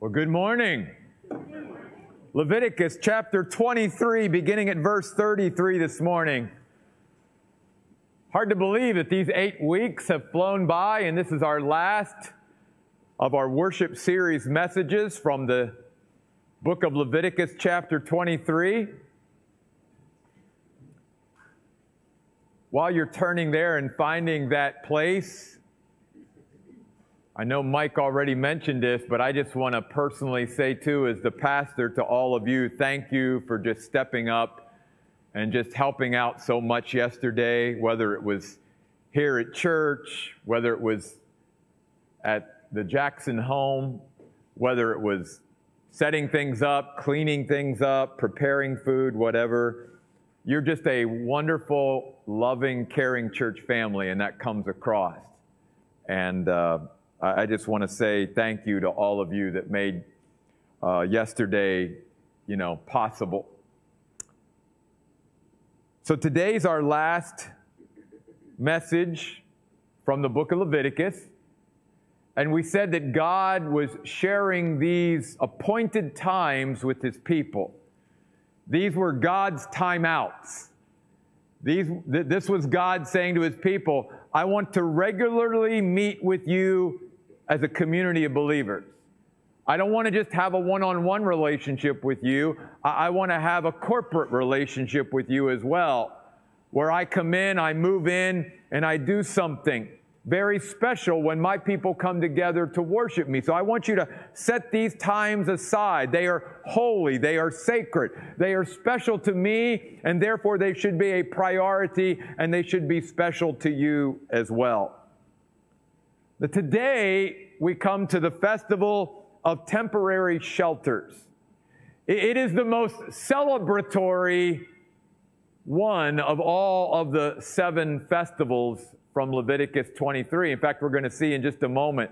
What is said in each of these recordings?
Well, good morning. Leviticus chapter 23, beginning at verse 33 this morning. Hard to believe that these eight weeks have flown by, and this is our last of our worship series messages from the book of Leviticus, chapter 23. While you're turning there and finding that place, I know Mike already mentioned this, but I just want to personally say, too, as the pastor to all of you, thank you for just stepping up and just helping out so much yesterday, whether it was here at church, whether it was at the Jackson home, whether it was setting things up, cleaning things up, preparing food, whatever. You're just a wonderful, loving, caring church family, and that comes across. And, uh, I just want to say thank you to all of you that made uh, yesterday, you know, possible. So today's our last message from the book of Leviticus. And we said that God was sharing these appointed times with his people. These were God's timeouts. These, this was God saying to his people, I want to regularly meet with you as a community of believers. I don't want to just have a one on one relationship with you. I want to have a corporate relationship with you as well, where I come in, I move in, and I do something very special when my people come together to worship me. So I want you to set these times aside. They are holy, they are sacred, they are special to me, and therefore they should be a priority and they should be special to you as well. But today we come to the festival of temporary shelters. It is the most celebratory one of all of the seven festivals from Leviticus 23. In fact, we're going to see in just a moment,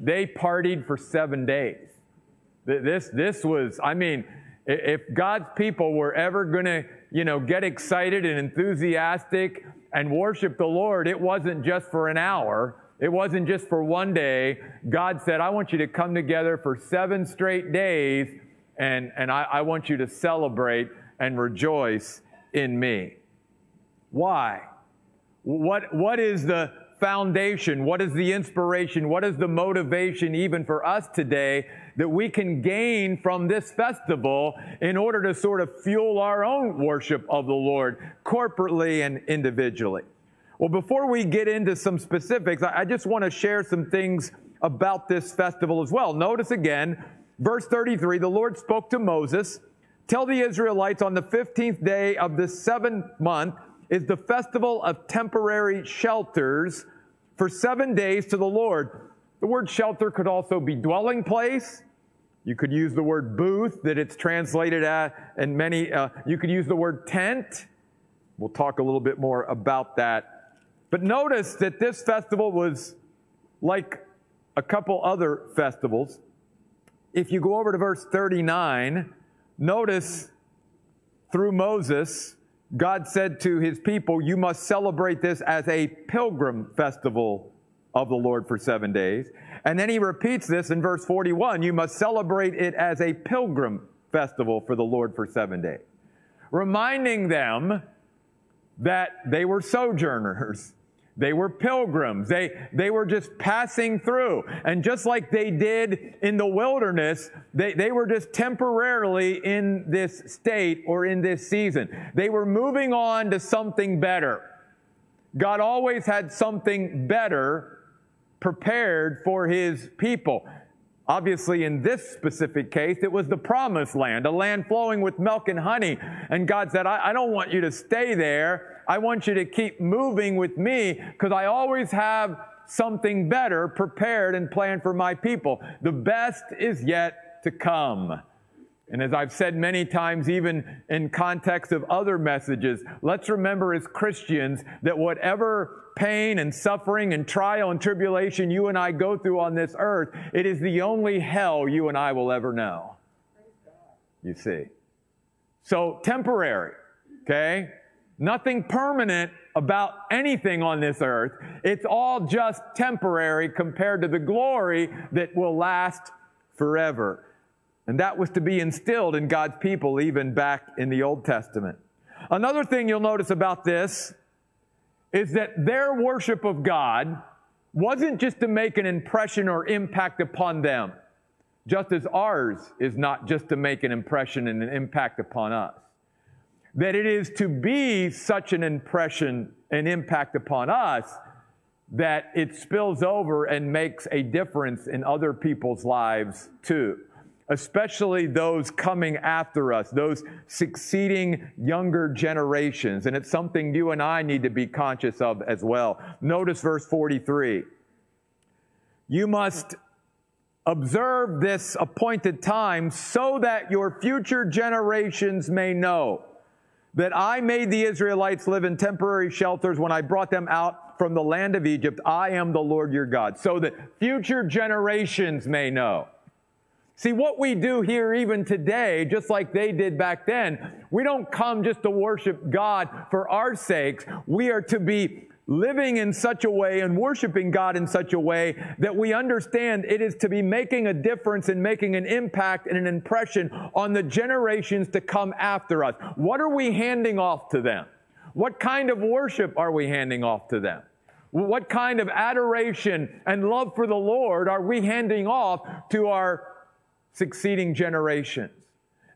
they partied for seven days. This, this was, I mean, if God's people were ever going to, you know, get excited and enthusiastic and worship the Lord, it wasn't just for an hour. It wasn't just for one day. God said, I want you to come together for seven straight days, and, and I, I want you to celebrate and rejoice in me. Why? What, what is the foundation? What is the inspiration? What is the motivation, even for us today, that we can gain from this festival in order to sort of fuel our own worship of the Lord corporately and individually? Well, before we get into some specifics, I just want to share some things about this festival as well. Notice again, verse 33 the Lord spoke to Moses Tell the Israelites on the 15th day of the seventh month is the festival of temporary shelters for seven days to the Lord. The word shelter could also be dwelling place. You could use the word booth that it's translated at, and many, uh, you could use the word tent. We'll talk a little bit more about that but notice that this festival was like a couple other festivals. If you go over to verse 39, notice through Moses, God said to his people, You must celebrate this as a pilgrim festival of the Lord for seven days. And then he repeats this in verse 41 You must celebrate it as a pilgrim festival for the Lord for seven days. Reminding them that they were sojourners they were pilgrims. They, they were just passing through. And just like they did in the wilderness, they, they were just temporarily in this state or in this season. They were moving on to something better. God always had something better prepared for his people. Obviously, in this specific case, it was the promised land, a land flowing with milk and honey. And God said, I, I don't want you to stay there. I want you to keep moving with me because I always have something better prepared and planned for my people. The best is yet to come. And as I've said many times, even in context of other messages, let's remember as Christians that whatever pain and suffering and trial and tribulation you and I go through on this earth, it is the only hell you and I will ever know. You see. So temporary, okay? Nothing permanent about anything on this earth. It's all just temporary compared to the glory that will last forever. And that was to be instilled in God's people even back in the Old Testament. Another thing you'll notice about this is that their worship of God wasn't just to make an impression or impact upon them, just as ours is not just to make an impression and an impact upon us. That it is to be such an impression and impact upon us that it spills over and makes a difference in other people's lives too especially those coming after us, those succeeding younger generations. And it's something you and I need to be conscious of as well. Notice verse 43. You must observe this appointed time so that your future generations may know that I made the Israelites live in temporary shelters when I brought them out from the land of Egypt. I am the Lord your God, so that future generations may know. See, what we do here even today, just like they did back then, we don't come just to worship God for our sakes. We are to be living in such a way and worshiping God in such a way that we understand it is to be making a difference and making an impact and an impression on the generations to come after us. What are we handing off to them? What kind of worship are we handing off to them? What kind of adoration and love for the Lord are we handing off to our succeeding generations.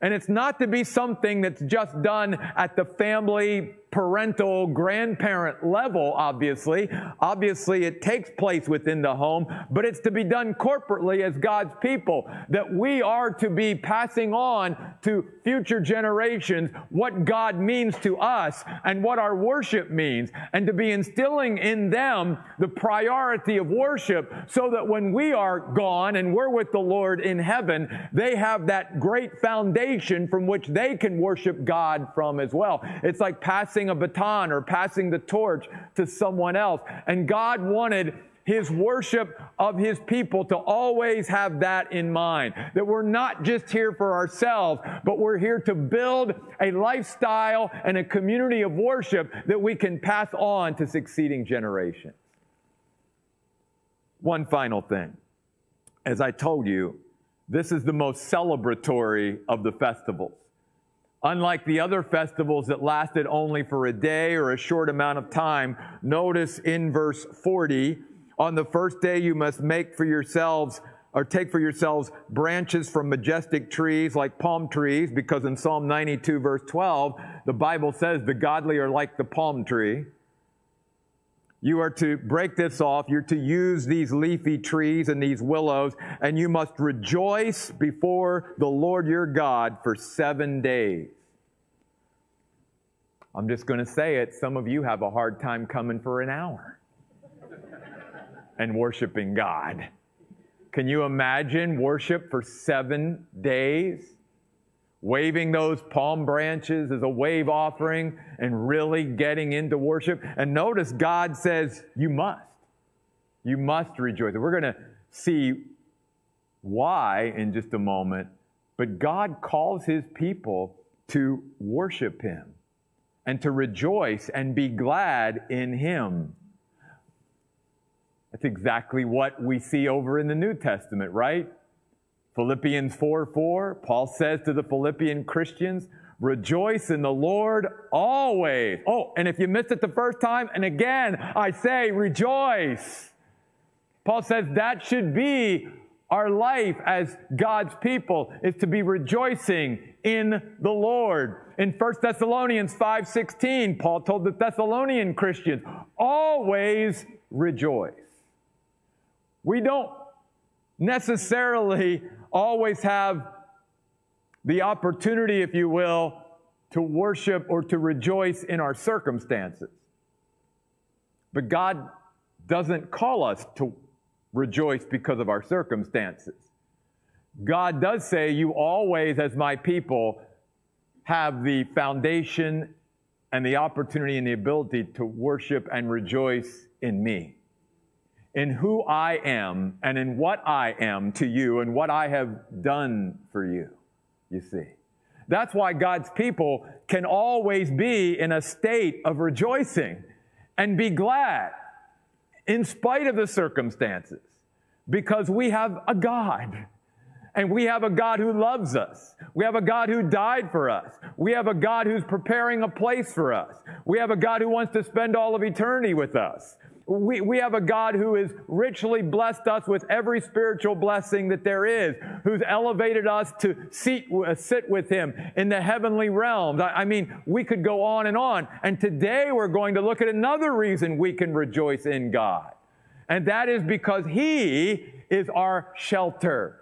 And it's not to be something that's just done at the family parental grandparent level, obviously. Obviously, it takes place within the home, but it's to be done corporately as God's people, that we are to be passing on to future generations what God means to us and what our worship means, and to be instilling in them the priority of worship so that when we are gone and we're with the Lord in heaven, they have that great foundation from which they can worship God from as well. It's like passing passing a baton or passing the torch to someone else. And God wanted his worship of his people to always have that in mind. That we're not just here for ourselves, but we're here to build a lifestyle and a community of worship that we can pass on to succeeding generations. One final thing. As I told you, this is the most celebratory of the festivals. Unlike the other festivals that lasted only for a day or a short amount of time, notice in verse 40, on the first day you must make for yourselves or take for yourselves branches from majestic trees like palm trees, because in Psalm 92, verse 12, the Bible says the godly are like the palm tree. You are to break this off. You're to use these leafy trees and these willows, and you must rejoice before the Lord your God for seven days. I'm just going to say it. Some of you have a hard time coming for an hour and worshiping God. Can you imagine worship for seven days? Waving those palm branches as a wave offering and really getting into worship. And notice God says, You must. You must rejoice. We're going to see why in just a moment, but God calls his people to worship him and to rejoice and be glad in him. That's exactly what we see over in the New Testament, right? Philippians 4 4, Paul says to the Philippian Christians, Rejoice in the Lord always. Oh, and if you missed it the first time, and again, I say rejoice. Paul says that should be our life as God's people is to be rejoicing in the Lord. In 1 Thessalonians 5:16, Paul told the Thessalonian Christians, always rejoice. We don't necessarily always have the opportunity, if you will, to worship or to rejoice in our circumstances. But God doesn't call us to rejoice because of our circumstances. God does say, You always, as my people, have the foundation and the opportunity and the ability to worship and rejoice in me in who I am and in what I am to you and what I have done for you, you see. That's why God's people can always be in a state of rejoicing and be glad in spite of the circumstances because we have a God And we have a God who loves us. We have a God who died for us. We have a God who's preparing a place for us. We have a God who wants to spend all of eternity with us. We, we have a God who has richly blessed us with every spiritual blessing that there is, who's elevated us to seat, uh, sit with Him in the heavenly realms. I, I mean, we could go on and on. And today we're going to look at another reason we can rejoice in God. And that is because He is our shelter.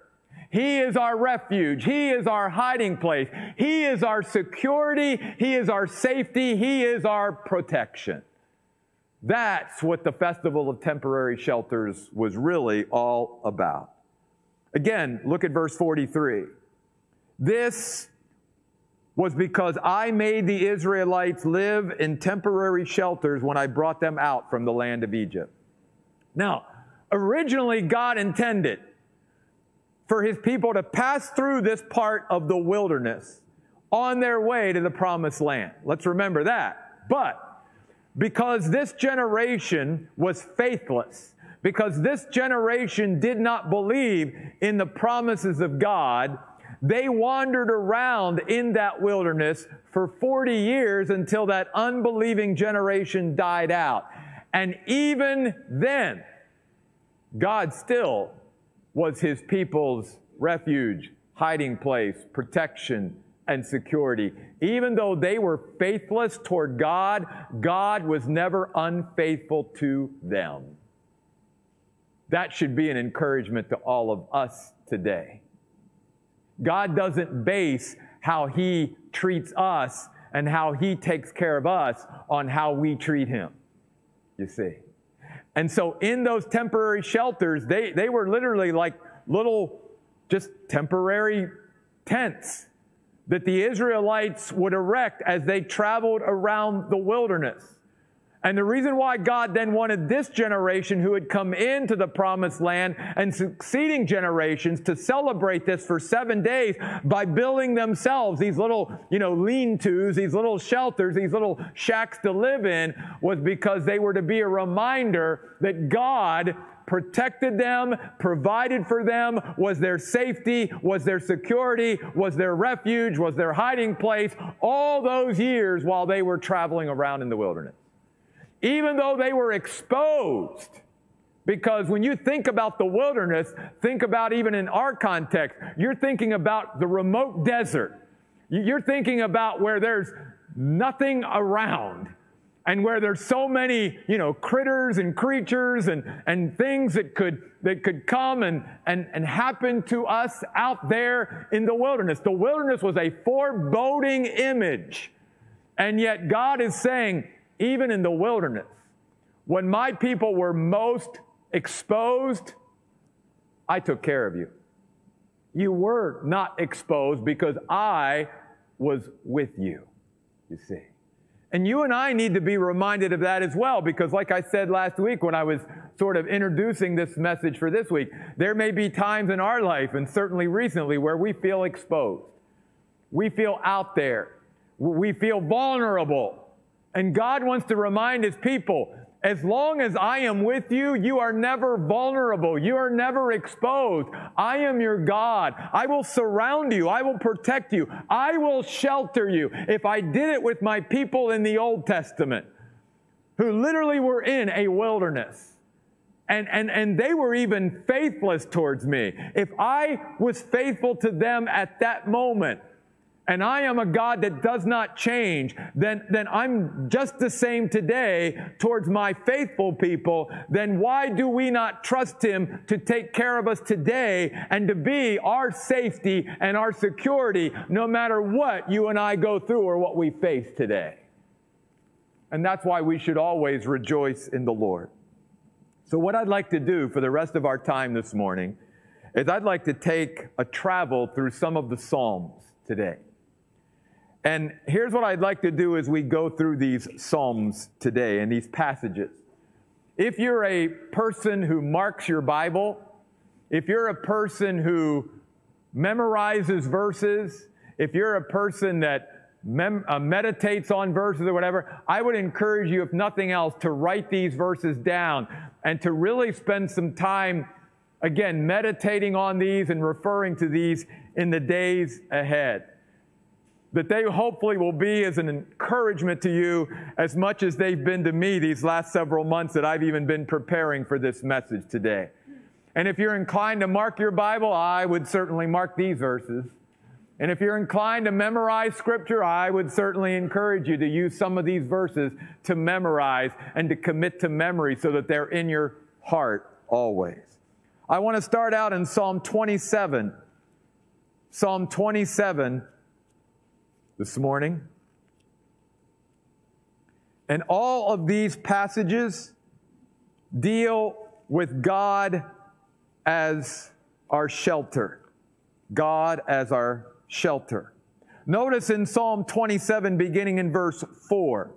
He is our refuge. He is our hiding place. He is our security. He is our safety. He is our protection. That's what the Festival of Temporary Shelters was really all about. Again, look at verse 43. This was because I made the Israelites live in temporary shelters when I brought them out from the land of Egypt. Now, originally, God intended for his people to pass through this part of the wilderness on their way to the promised land. Let's remember that. But because this generation was faithless, because this generation did not believe in the promises of God, they wandered around in that wilderness for 40 years until that unbelieving generation died out. And even then, God still was his people's refuge, hiding place, protection, and security. Even though they were faithless toward God, God was never unfaithful to them. That should be an encouragement to all of us today. God doesn't base how He treats us and how He takes care of us on how we treat Him. You see. And so in those temporary shelters, they, they were literally like little, just temporary tents that the Israelites would erect as they traveled around the wilderness. And the reason why God then wanted this generation who had come into the promised land and succeeding generations to celebrate this for seven days by building themselves these little, you know, lean-tos, these little shelters, these little shacks to live in was because they were to be a reminder that God protected them, provided for them, was their safety, was their security, was their refuge, was their hiding place? All those years while they were traveling around in the wilderness. Even though they were exposed, because when you think about the wilderness, think about even in our context, you're thinking about the remote desert. You're thinking about where there's nothing around and where there's so many, you know, critters and creatures and, and things that could, that could come and, and, and happen to us out there in the wilderness. The wilderness was a foreboding image. And yet God is saying, even in the wilderness, when my people were most exposed, I took care of you. You were not exposed because I was with you, you see. And you and I need to be reminded of that as well, because like I said last week when I was sort of introducing this message for this week, there may be times in our life, and certainly recently, where we feel exposed. We feel out there. We feel vulnerable. And God wants to remind His people, as long as I am with you, you are never vulnerable. You are never exposed. I am your God. I will surround you. I will protect you. I will shelter you. If I did it with my people in the Old Testament, who literally were in a wilderness, and, and, and they were even faithless towards me. If I was faithful to them at that moment, and I am a God that does not change, then, then I'm just the same today towards my faithful people, then why do we not trust Him to take care of us today and to be our safety and our security no matter what you and I go through or what we face today? And that's why we should always rejoice in the Lord. So, what I'd like to do for the rest of our time this morning is I'd like to take a travel through some of the Psalms today. And here's what I'd like to do as we go through these Psalms today and these passages. If you're a person who marks your Bible, if you're a person who memorizes verses, if you're a person that mem- uh, meditates on verses or whatever, I would encourage you, if nothing else, to write these verses down and to really spend some time Again, meditating on these and referring to these in the days ahead. That they hopefully will be as an encouragement to you as much as they've been to me these last several months that I've even been preparing for this message today. And if you're inclined to mark your Bible, I would certainly mark these verses. And if you're inclined to memorize scripture, I would certainly encourage you to use some of these verses to memorize and to commit to memory so that they're in your heart always. I want to start out in Psalm 27. Psalm 27 this morning. And all of these passages deal with God as our shelter. God as our shelter. Notice in Psalm 27, beginning in verse 4,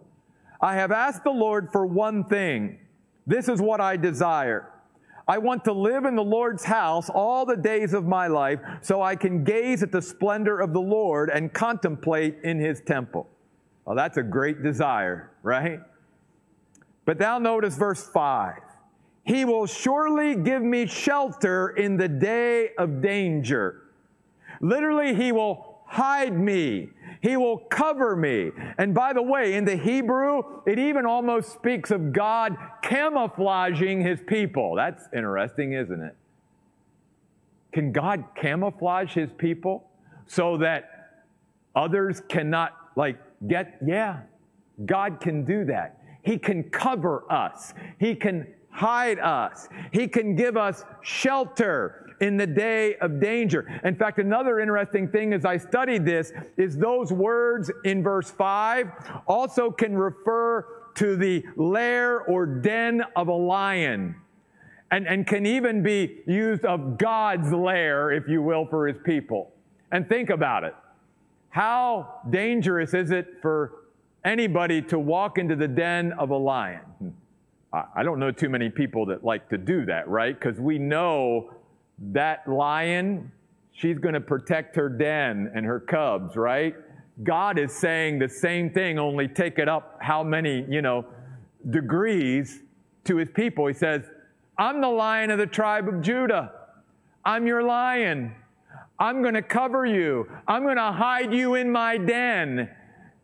I have asked the Lord for one thing. This is what I desire. I want to live in the Lord's house all the days of my life so I can gaze at the splendor of the Lord and contemplate in his temple. Well, that's a great desire, right? But thou notice verse 5. He will surely give me shelter in the day of danger. Literally, He will hide me. He will cover me. And by the way, in the Hebrew, it even almost speaks of God camouflaging His people. That's interesting, isn't it? Can God camouflage His people so that others cannot, like, get, yeah, God can do that. He can cover us. He can hide us. He can give us shelter in the day of danger. In fact, another interesting thing as I studied this is those words in verse 5 also can refer to the lair or den of a lion. And, and can even be used of God's lair, if you will, for his people. And think about it. How dangerous is it for anybody to walk into the den of a lion? I don't know too many people that like to do that, right? Because we know that lion, she's going to protect her den and her cubs, right? God is saying the same thing, only take it up how many, you know, degrees to his people. He says, I'm the lion of the tribe of Judah. I'm your lion. I'm going to cover you. I'm going to hide you in my den.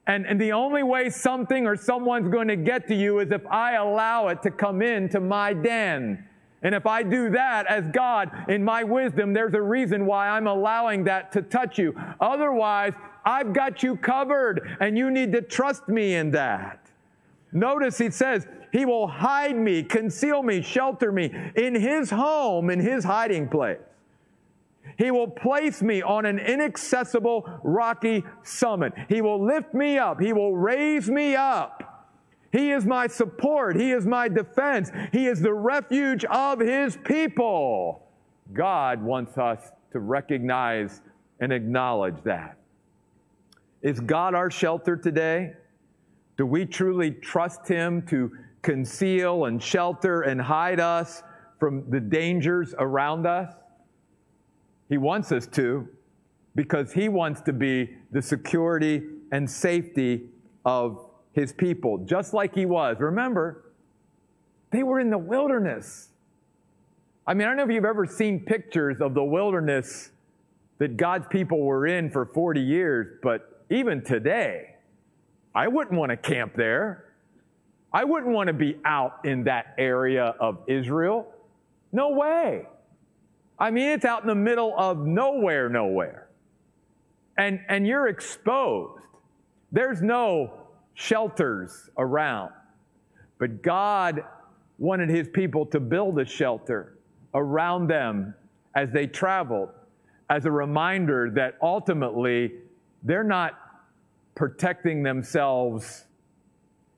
And, and the only way something or someone's going to get to you is if I allow it to come into my den. And if I do that as God, in my wisdom, there's a reason why I'm allowing that to touch you. Otherwise, I've got you covered, and you need to trust me in that. Notice he says, He will hide me, conceal me, shelter me in His home, in His hiding place. He will place me on an inaccessible rocky summit. He will lift me up. He will raise me up. He is my support. He is my defense. He is the refuge of His people. God wants us to recognize and acknowledge that. Is God our shelter today? Do we truly trust Him to conceal and shelter and hide us from the dangers around us? He wants us to because He wants to be the security and safety of His people, just like He was. Remember, they were in the wilderness. I mean, I don't know if you've ever seen pictures of the wilderness that God's people were in for 40 years, but even today, I wouldn't want to camp there. I wouldn't want to be out in that area of Israel. No way. I mean, it's out in the middle of nowhere, nowhere. And, and you're exposed. There's no shelters around. But God wanted his people to build a shelter around them as they traveled, as a reminder that ultimately they're not protecting themselves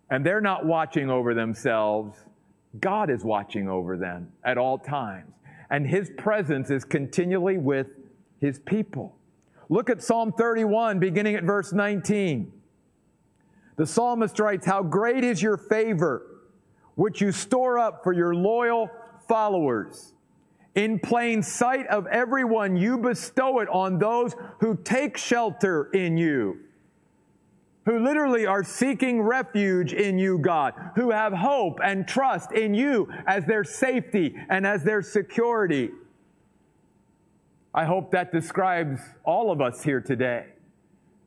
and they're not watching over themselves. God is watching over them at all times and his presence is continually with his people. Look at Psalm 31, beginning at verse 19. The psalmist writes, How great is your favor, which you store up for your loyal followers. In plain sight of everyone, you bestow it on those who take shelter in you who literally are seeking refuge in you, God, who have hope and trust in you as their safety and as their security. I hope that describes all of us here today.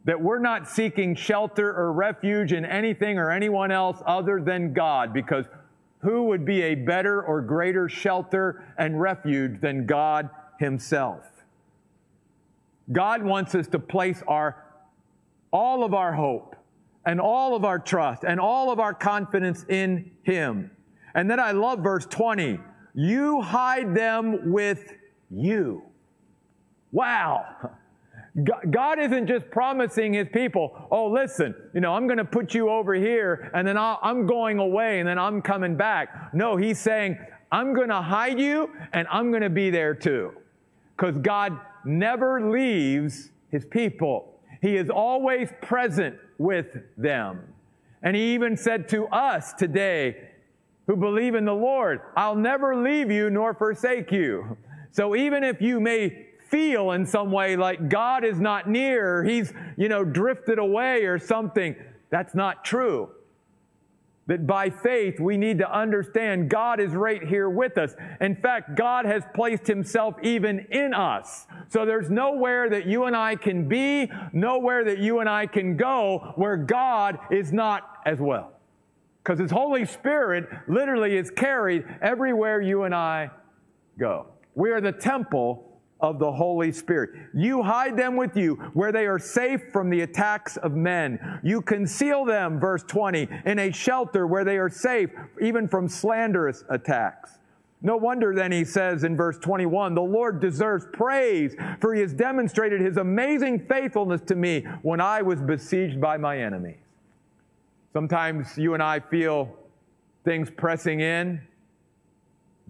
That we're not seeking shelter or refuge in anything or anyone else other than God, because who would be a better or greater shelter and refuge than God Himself? God wants us to place our all of our hope and all of our trust and all of our confidence in Him. And then I love verse 20. You hide them with you. Wow. God isn't just promising his people, oh, listen, you know, I'm going to put you over here and then i am going away and then I'm coming back. No, he's saying, I'm going to hide you and I'm going to be there too. Because God never leaves his people, he is always present with them. And he even said to us today who believe in the Lord, I'll never leave you nor forsake you. So even if you may feel in some way like God is not near, he's, you know, drifted away or something. That's not true. That by faith, we need to understand God is right here with us. In fact, God has placed himself even in us. So there's nowhere that you and I can be, nowhere that you and I can go where God is not as well. Because his Holy Spirit literally is carried everywhere you and I go. We are the temple of the Holy Spirit. You hide them with you where they are safe from the attacks of men. You conceal them, verse 20, in a shelter where they are safe even from slanderous attacks. No wonder then he says in verse 21, the Lord deserves praise for he has demonstrated his amazing faithfulness to me when I was besieged by my enemies. Sometimes you and I feel things pressing in.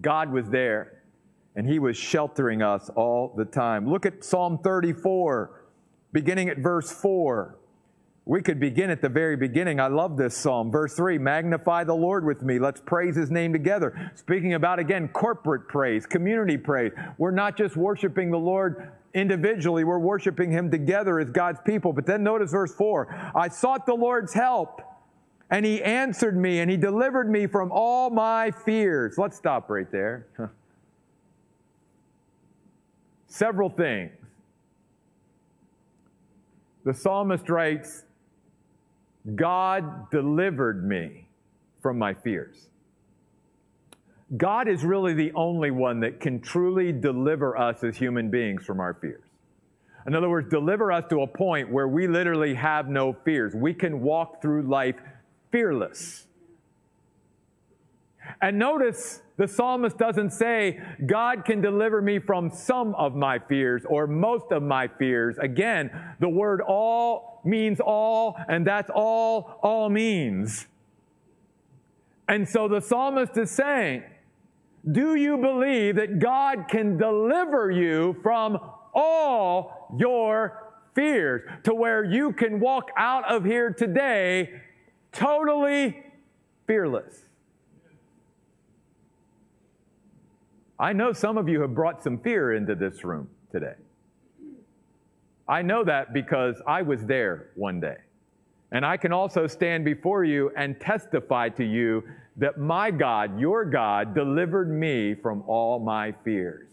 God was there and he was sheltering us all the time. Look at Psalm 34, beginning at verse 4. We could begin at the very beginning. I love this psalm. Verse 3 Magnify the Lord with me. Let's praise his name together. Speaking about, again, corporate praise, community praise. We're not just worshiping the Lord individually, we're worshiping him together as God's people. But then notice verse 4 I sought the Lord's help, and he answered me, and he delivered me from all my fears. Let's stop right there. several things. The psalmist writes, God delivered me from my fears. God is really the only one that can truly deliver us as human beings from our fears. In other words, deliver us to a point where we literally have no fears. We can walk through life fearless. And notice the psalmist doesn't say, God can deliver me from some of my fears or most of my fears. Again, the word all means all, and that's all all means. And so the psalmist is saying, Do you believe that God can deliver you from all your fears to where you can walk out of here today totally fearless? I know some of you have brought some fear into this room today. I know that because I was there one day. And I can also stand before you and testify to you that my God, your God, delivered me from all my fears.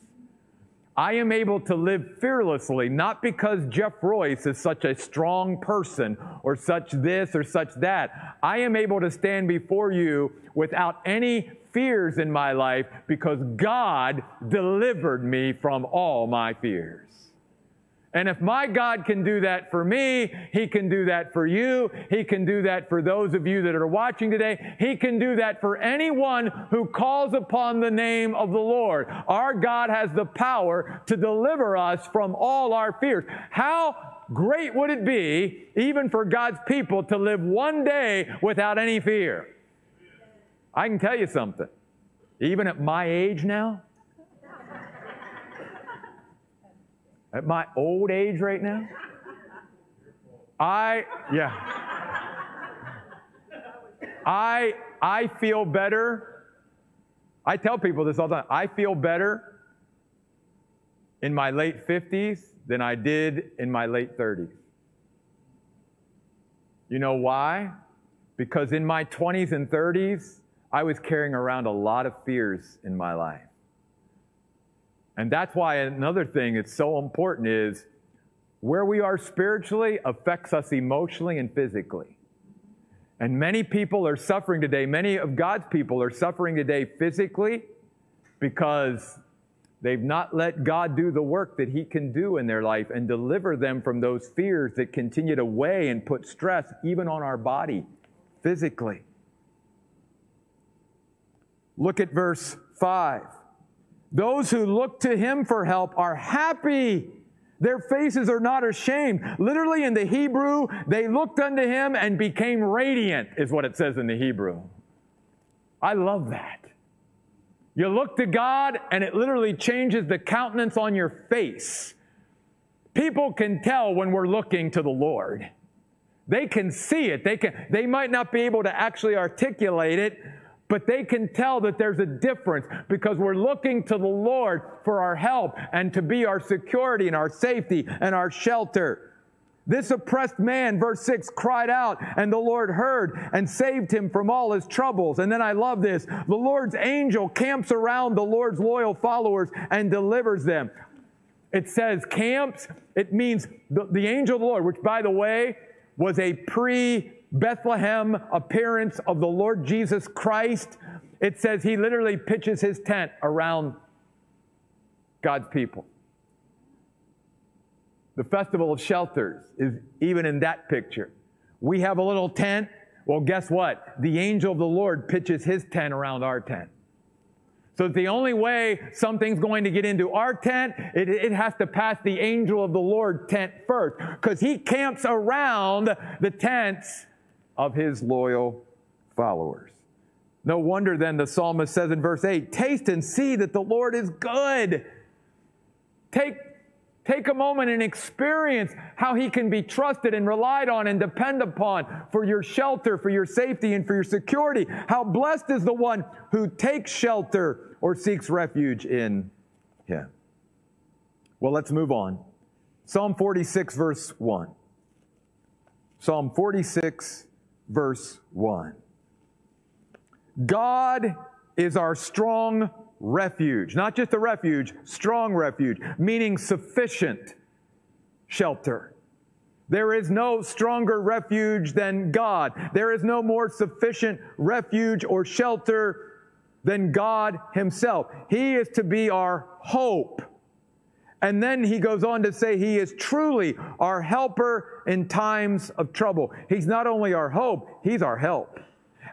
I am able to live fearlessly, not because Jeff Royce is such a strong person or such this or such that. I am able to stand before you without any fears in my life because God delivered me from all my fears. And if my God can do that for me, He can do that for you. He can do that for those of you that are watching today. He can do that for anyone who calls upon the name of the Lord. Our God has the power to deliver us from all our fears. How great would it be, even for God's people, to live one day without any fear? I can tell you something. Even at my age now, at my old age right now, I, yeah. I, I feel better. I tell people this all the time. I feel better in my late 50s than I did in my late 30s. You know why? Because in my 20s and 30s, I was carrying around a lot of fears in my life. And that's why another thing that's so important is where we are spiritually affects us emotionally and physically. And many people are suffering today, many of God's people are suffering today physically because they've not let God do the work that He can do in their life and deliver them from those fears that continue to weigh and put stress even on our body physically. Look at verse 5. Those who look to Him for help are happy. Their faces are not ashamed. Literally in the Hebrew, they looked unto him and became radiant, is what it says in the Hebrew. I love that. You look to God and it literally changes the countenance on your face. People can tell when we're looking to the Lord. They can see it. They can they might not be able to actually articulate it, but they can tell that there's a difference because we're looking to the Lord for our help and to be our security and our safety and our shelter. This oppressed man, verse 6, cried out, and the Lord heard and saved him from all his troubles. And then I love this the Lord's angel camps around the Lord's loyal followers and delivers them. It says camps, it means the, the angel of the Lord, which, by the way, was a pre Bethlehem appearance of the Lord Jesus Christ, it says he literally pitches his tent around God's people. The Festival of Shelters is even in that picture. We have a little tent. Well, guess what? The angel of the Lord pitches his tent around our tent. So the only way something's going to get into our tent, it, it has to pass the angel of the Lord tent first, because he camps around the tents of his loyal followers. No wonder then the psalmist says in verse 8, Taste and see that the Lord is good. Take, take a moment and experience how he can be trusted and relied on and depend upon for your shelter, for your safety, and for your security. How blessed is the one who takes shelter or seeks refuge in him. Well, let's move on. Psalm 46, verse 1. Psalm 46, verse 1. God is our strong refuge, not just a refuge, strong refuge, meaning sufficient shelter. There is no stronger refuge than God. There is no more sufficient refuge or shelter than God Himself. He is to be our hope. And then he goes on to say he is truly our helper in times of trouble. He's not only our hope, he's our help.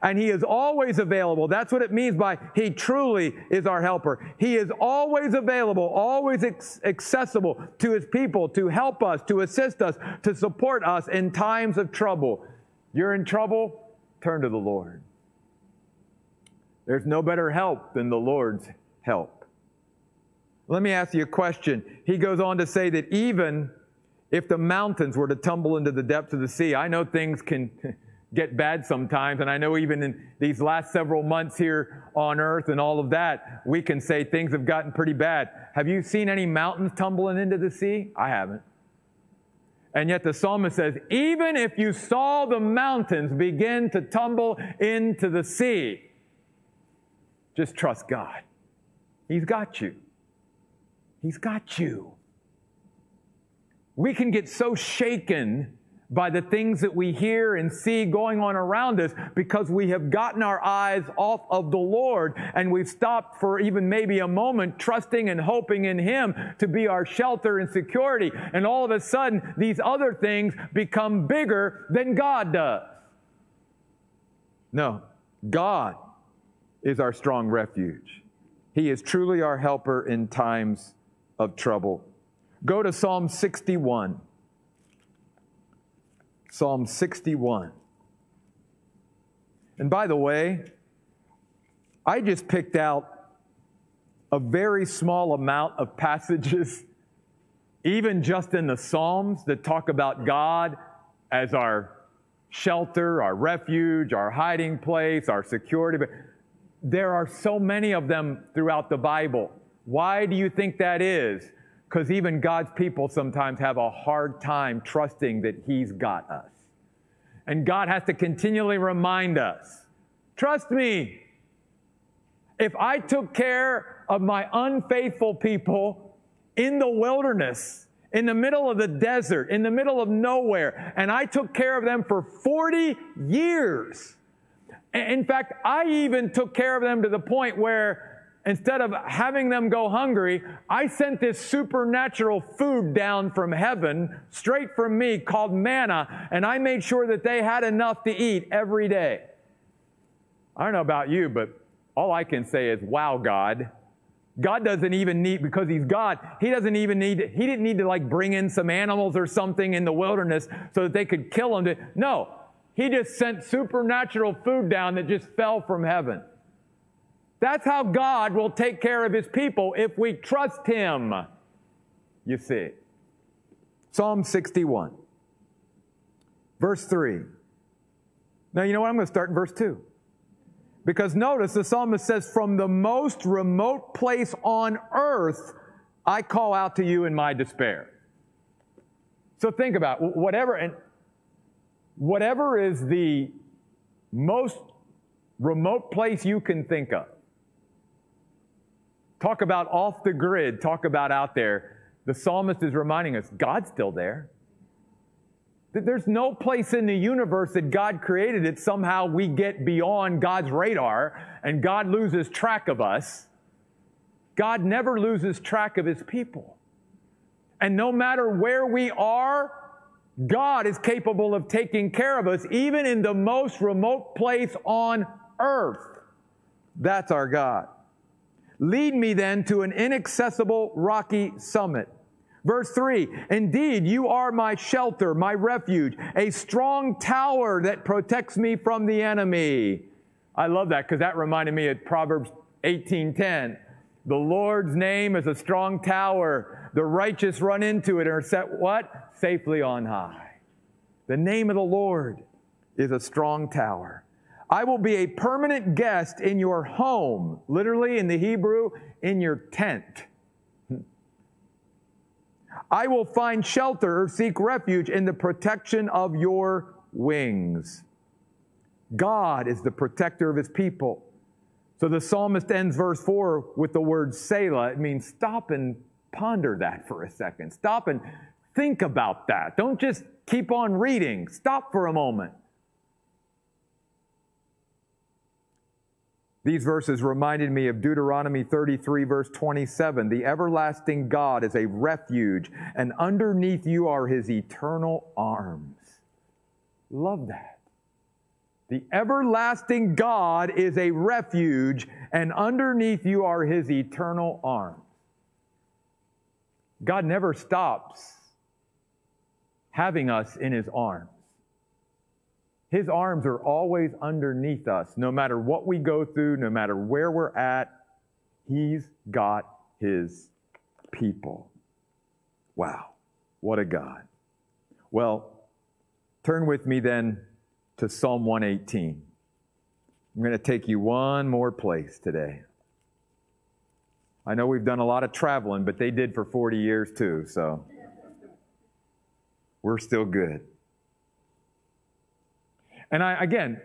And he is always available. That's what it means by he truly is our helper. He is always available, always accessible to his people to help us, to assist us, to support us in times of trouble. You're in trouble? Turn to the Lord. There's no better help than the Lord's help. Let me ask you a question. He goes on to say that even if the mountains were to tumble into the depths of the sea, I know things can get bad sometimes, and I know even in these last several months here on earth and all of that, we can say things have gotten pretty bad. Have you seen any mountains tumbling into the sea? I haven't. And yet the psalmist says, even if you saw the mountains begin to tumble into the sea, just trust God. He's got you. He's got you. We can get so shaken by the things that we hear and see going on around us because we have gotten our eyes off of the Lord and we've stopped for even maybe a moment trusting and hoping in Him to be our shelter and security. And all of a sudden, these other things become bigger than God does. No, God is our strong refuge. He is truly our helper in times of trouble. Go to Psalm 61. Psalm 61. And by the way, I just picked out a very small amount of passages, even just in the Psalms, that talk about God as our shelter, our refuge, our hiding place, our security. But there are so many of them throughout the Bible. Why do you think that is? Because even God's people sometimes have a hard time trusting that He's got us. And God has to continually remind us trust me. If I took care of my unfaithful people in the wilderness, in the middle of the desert, in the middle of nowhere. And I took care of them for 40 years. In fact, I even took care of them to the point where instead of having them go hungry, I sent this supernatural food down from heaven, straight from me, called manna, and I made sure that they had enough to eat every day. I don't know about you, but all I can say is, wow, God. God doesn't even need, because He's God, He doesn't even need, He didn't need to like bring in some animals or something in the wilderness so that they could kill them. No, He just sent supernatural food down that just fell from heaven. That's how God will take care of his people if we trust him. You see. Psalm 61, verse 3. Now, you know what? I'm going to start in verse 2. Because notice the psalmist says, From the most remote place on earth, I call out to you in my despair. So think about it. whatever and whatever is the most remote place you can think of. Talk about off the grid, talk about out there. The psalmist is reminding us God's still there. That There's no place in the universe that God created that somehow we get beyond God's radar and God loses track of us. God never loses track of his people. And no matter where we are, God is capable of taking care of us, even in the most remote place on earth. That's our God. Lead me then to an inaccessible rocky summit. Verse 3 Indeed, you are my shelter, my refuge, a strong tower that protects me from the enemy. I love that because that reminded me of Proverbs 18:10. The Lord's name is a strong tower. The righteous run into it and are set what? Safely on high. The name of the Lord is a strong tower. I will be a permanent guest in your home, literally in the Hebrew, in your tent. I will find shelter or seek refuge in the protection of your wings. God is the protector of his people. So the psalmist ends verse 4 with the word Selah. It means stop and ponder that for a second. Stop and think about that. Don't just keep on reading. Stop for a moment. These verses reminded me of Deuteronomy 33, verse 27. The everlasting God is a refuge, and underneath you are his eternal arms. Love that. The everlasting God is a refuge, and underneath you are his eternal arms. God never stops having us in his arms. His arms are always underneath us. No matter what we go through, no matter where we're at, He's got His people. Wow, what a God. Well, turn with me then to Psalm 118. I'm going to take you one more place today. I know we've done a lot of traveling, but they did for 40 years too, so we're still good. And I, again,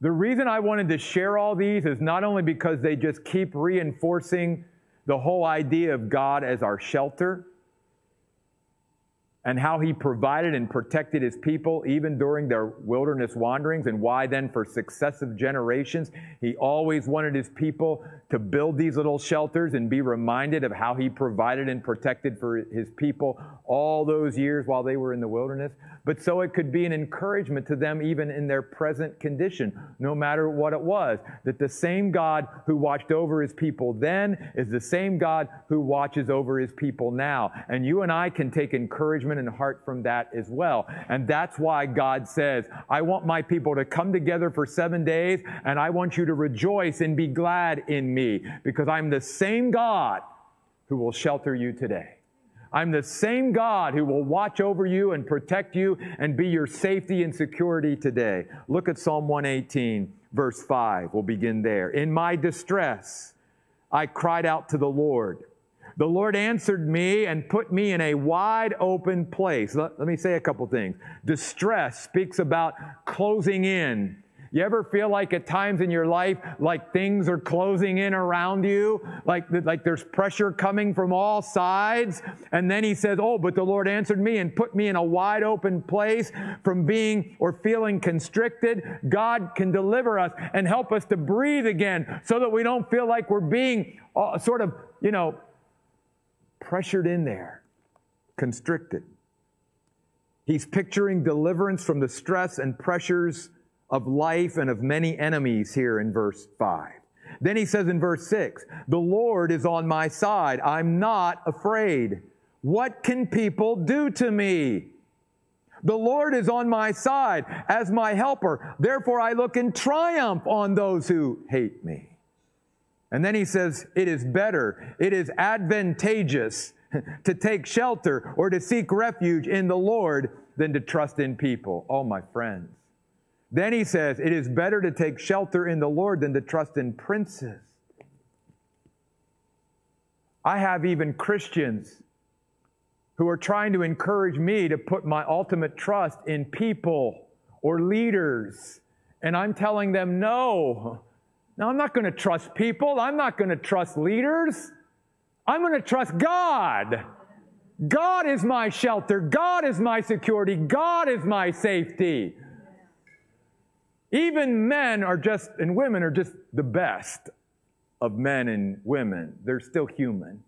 the reason I wanted to share all these is not only because they just keep reinforcing the whole idea of God as our shelter, and how he provided and protected his people even during their wilderness wanderings, and why then for successive generations he always wanted his people to build these little shelters and be reminded of how he provided and protected for his people all those years while they were in the wilderness. But so it could be an encouragement to them even in their present condition, no matter what it was, that the same God who watched over his people then is the same God who watches over his people now. And you and I can take encouragement and heart from that as well. And that's why God says, I want my people to come together for seven days and I want you to rejoice and be glad in me because I'm the same God who will shelter you today. I'm the same God who will watch over you and protect you and be your safety and security today. Look at Psalm 118, verse 5. We'll begin there. In my distress, I cried out to the Lord. The Lord answered me and put me in a wide open place. Let, let, me say a couple things. Distress speaks about closing in. You ever feel like at times in your life, like things are closing in around you, like, like there's pressure coming from all sides? And then he says, Oh, but the Lord answered me and put me in a wide open place from being or feeling constricted. God can deliver us and help us to breathe again so that we don't feel like we're being uh, sort of, you know, pressured in there, constricted. He's picturing deliverance from the stress and pressures of life and of many enemies here in verse 5. Then he says in verse 6, The Lord is on my side. I'm not afraid. What can people do to me? The Lord is on my side as my helper. Therefore, I look in triumph on those who hate me. And then he says, It is better, it is advantageous to take shelter or to seek refuge in the Lord than to trust in people. Oh, my friends. Then he says, It is better to take shelter in the Lord than to trust in princes. I have even Christians who are trying to encourage me to put my ultimate trust in people or leaders. And I'm telling them, no. No, I'm not going to trust people. I'm not going to trust leaders. I'm going to trust God. God is my shelter. God is my security. God is my safety. Even men are just, and women are just the best of men and women. They're still human.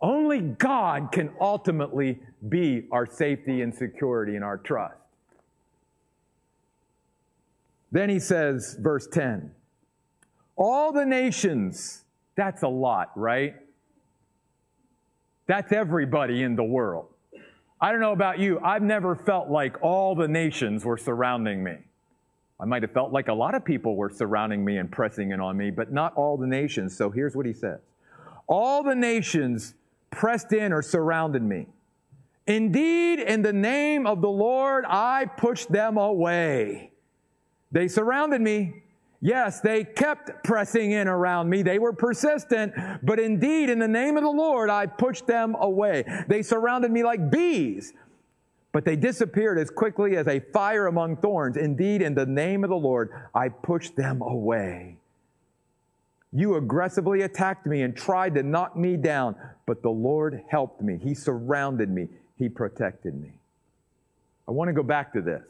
Only God can ultimately be our safety and security and our trust. Then he says, verse 10 All the nations, that's a lot, right? That's everybody in the world. I don't know about you, I've never felt like all the nations were surrounding me. I might have felt like a lot of people were surrounding me and pressing in on me, but not all the nations. So here's what he says All the nations pressed in or surrounded me. Indeed, in the name of the Lord, I pushed them away. They surrounded me. Yes, they kept pressing in around me. They were persistent, but indeed, in the name of the Lord, I pushed them away. They surrounded me like bees, but they disappeared as quickly as a fire among thorns. Indeed, in the name of the Lord, I pushed them away. You aggressively attacked me and tried to knock me down, but the Lord helped me. He surrounded me, He protected me. I want to go back to this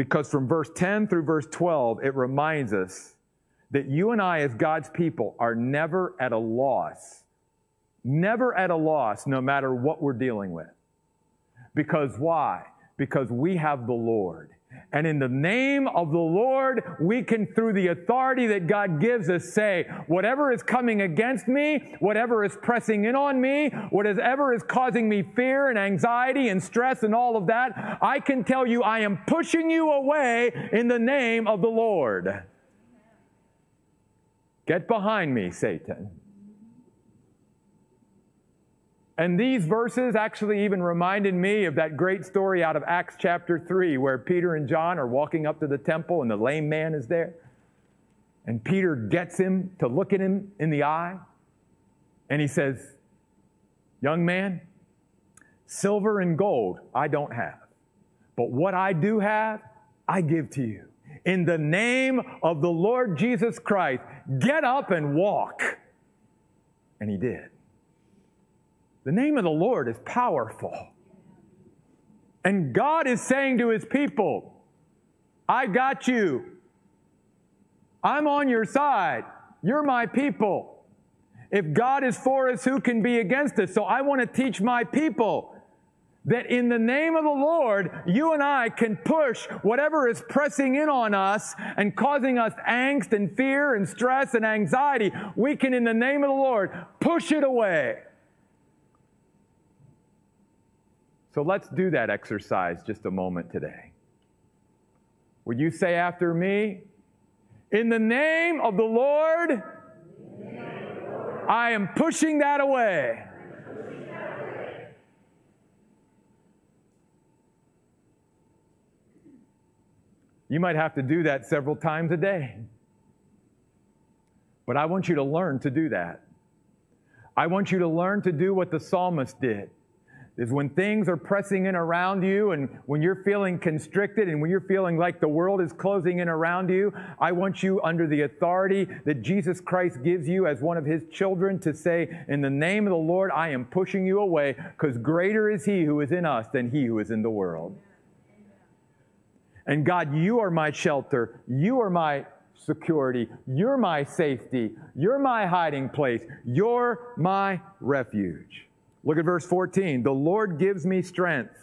because from verse 10 through verse 12, it reminds us that you and I, as God's people, are never at a loss. Never at a loss, no matter what we're dealing with. Because why? Because we have the Lord. And in the name of the Lord, we can, through the authority that God gives us, say, whatever is coming against me, whatever is pressing in on me, whatever is causing me fear and anxiety and stress and all of that, I can tell you I am pushing you away in the name of the Lord. Get behind me, Satan. And these verses actually even reminded me of that great story out of Acts chapter 3, where Peter and John are walking up to the temple and the lame man is there. And Peter gets him to look at him in the eye. And he says, Young man, silver and gold I don't have. But what I do have, I give to you. In the name of the Lord Jesus Christ, get up and walk. And he did. The name of the Lord is powerful. And God is saying to his people, I got you. I'm on your side. You're my people. If God is for us, who can be against us? So I want to teach my people that in the name of the Lord, you and I can push whatever is pressing in on us and causing us angst and fear and stress and anxiety. We can, in the name of the Lord, push it away. So let's do that exercise just a moment today. Would you say after me, in the name of the Lord, I am pushing that away. You might have to do that several times a day. But I want you to learn to do that. I want you to learn to do what the psalmist did is when things are pressing in around you and when you're feeling constricted and when you're feeling like the world is closing in around you, I want you under the authority that Jesus Christ gives you as one of his children to say, In the name of the Lord, I am pushing you away because greater is he who is in us than he who is in the world. And God, you are my shelter. You are my security. You're my safety. You're my hiding place. You're my refuge. Look at verse 14. The Lord gives me strength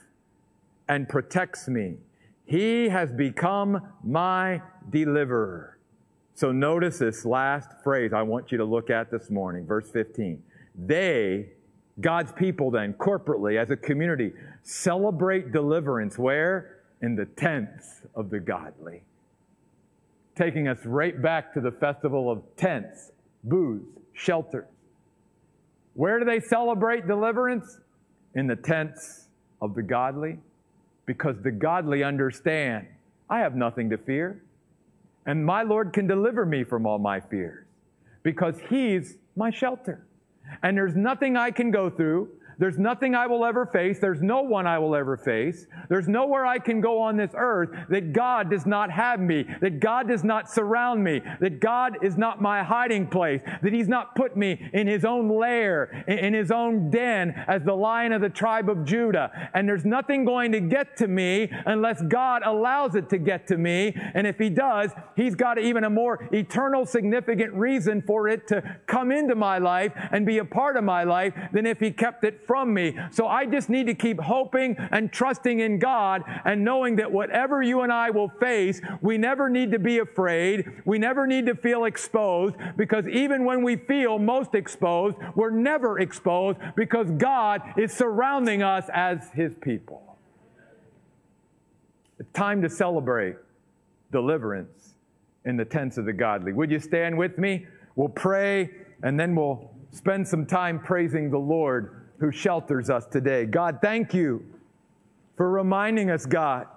and protects me. He has become my deliverer. So notice this last phrase I want you to look at this morning, verse 15. They, God's people then, corporately, as a community, celebrate deliverance where? In the tents of the godly. Taking us right back to the festival of tents, booths, shelters. Where do they celebrate deliverance? In the tents of the godly. Because the godly understand I have nothing to fear. And my Lord can deliver me from all my fears because He's my shelter. And there's nothing I can go through there's nothing I will ever face. There's no one I will ever face. There's nowhere I can go on this earth that God does not have me, that God does not surround me, that God is not my hiding place, that He's not put me in His own lair, in His own den as the lion of the tribe of Judah. And there's nothing going to get to me unless God allows it to get to me. And if He does, He's got even a more eternal, significant reason for it to come into my life and be a part of my life than if He kept it from me. So I just need to keep hoping and trusting in God and knowing that whatever you and I will face, we never need to be afraid. We never need to feel exposed because even when we feel most exposed, we're never exposed because God is surrounding us as His people. It's time to celebrate deliverance in the tents of the godly. Would you stand with me? We'll pray and then we'll spend some time praising the Lord who shelters us today. God, thank you for reminding us, God,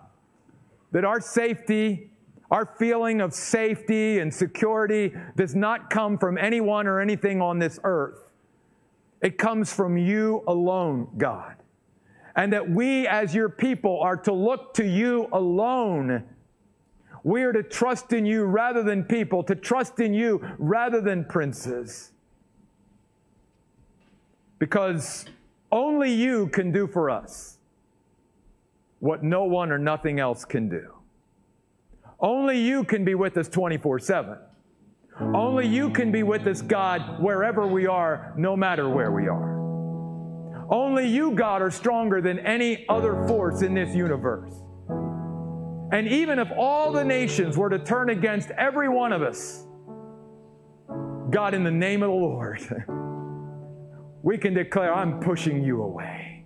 that our safety, our feeling of safety and security does not come from anyone or anything on this earth. It comes from you alone, God. And that we, as your people, are to look to you alone. We are to trust in you rather than people, to trust in you rather than princes because only you can do for us what no one or nothing else can do. Only you can be with us 24 7. Only you can be with us, God, wherever we are, no matter where we are. Only you, God, are stronger than any other force in this universe. And even if all the nations were to turn against every one of us, God, in the name of the Lord, we can declare, I'm pushing you away.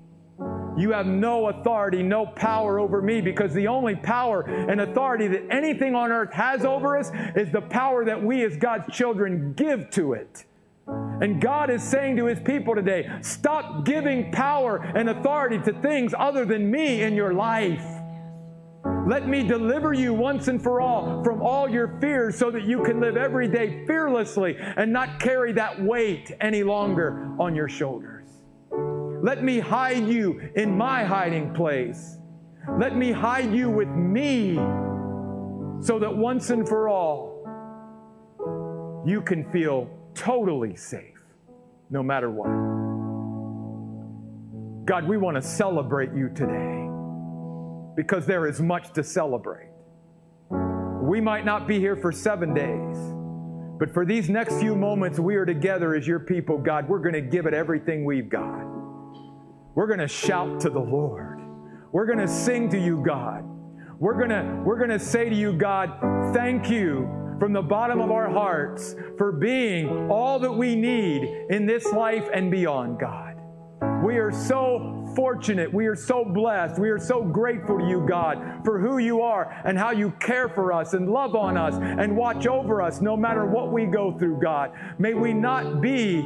You have no authority, no power over me because the only power and authority that anything on earth has over us is the power that we as God's children give to it. And God is saying to his people today, stop giving power and authority to things other than me in your life. Let me deliver you once and for all from all your fears so that you can live every day fearlessly and not carry that weight any longer on your shoulders. Let me hide you in my hiding place. Let me hide you with me so that once and for all you can feel totally safe no matter what. God, we want to celebrate you today because there is much to celebrate. We might not be here for seven days, but for these next few moments we are together as your people, God, we're going to give it everything we've got. We're going to shout to the Lord. We're going to sing to you, God. We're going to, we're going to say to you, God, thank you from the bottom of our hearts for being all that we need in this life and beyond, God. We are so fortunate. We are so blessed. We are so grateful to you, God, for who you are and how you care for us and love on us and watch over us no matter what we go through, God. May we not be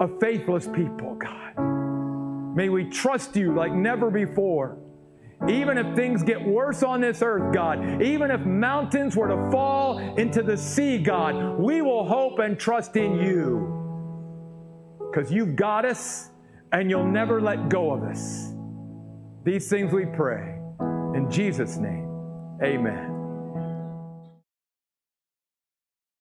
a faithless people, God. May we trust you like never before. Even if things get worse on this earth, God, even if mountains were to fall into the sea, God, we will hope and trust in you. Because you've got us and you'll never let go of us. These things we pray. In Jesus' name, amen.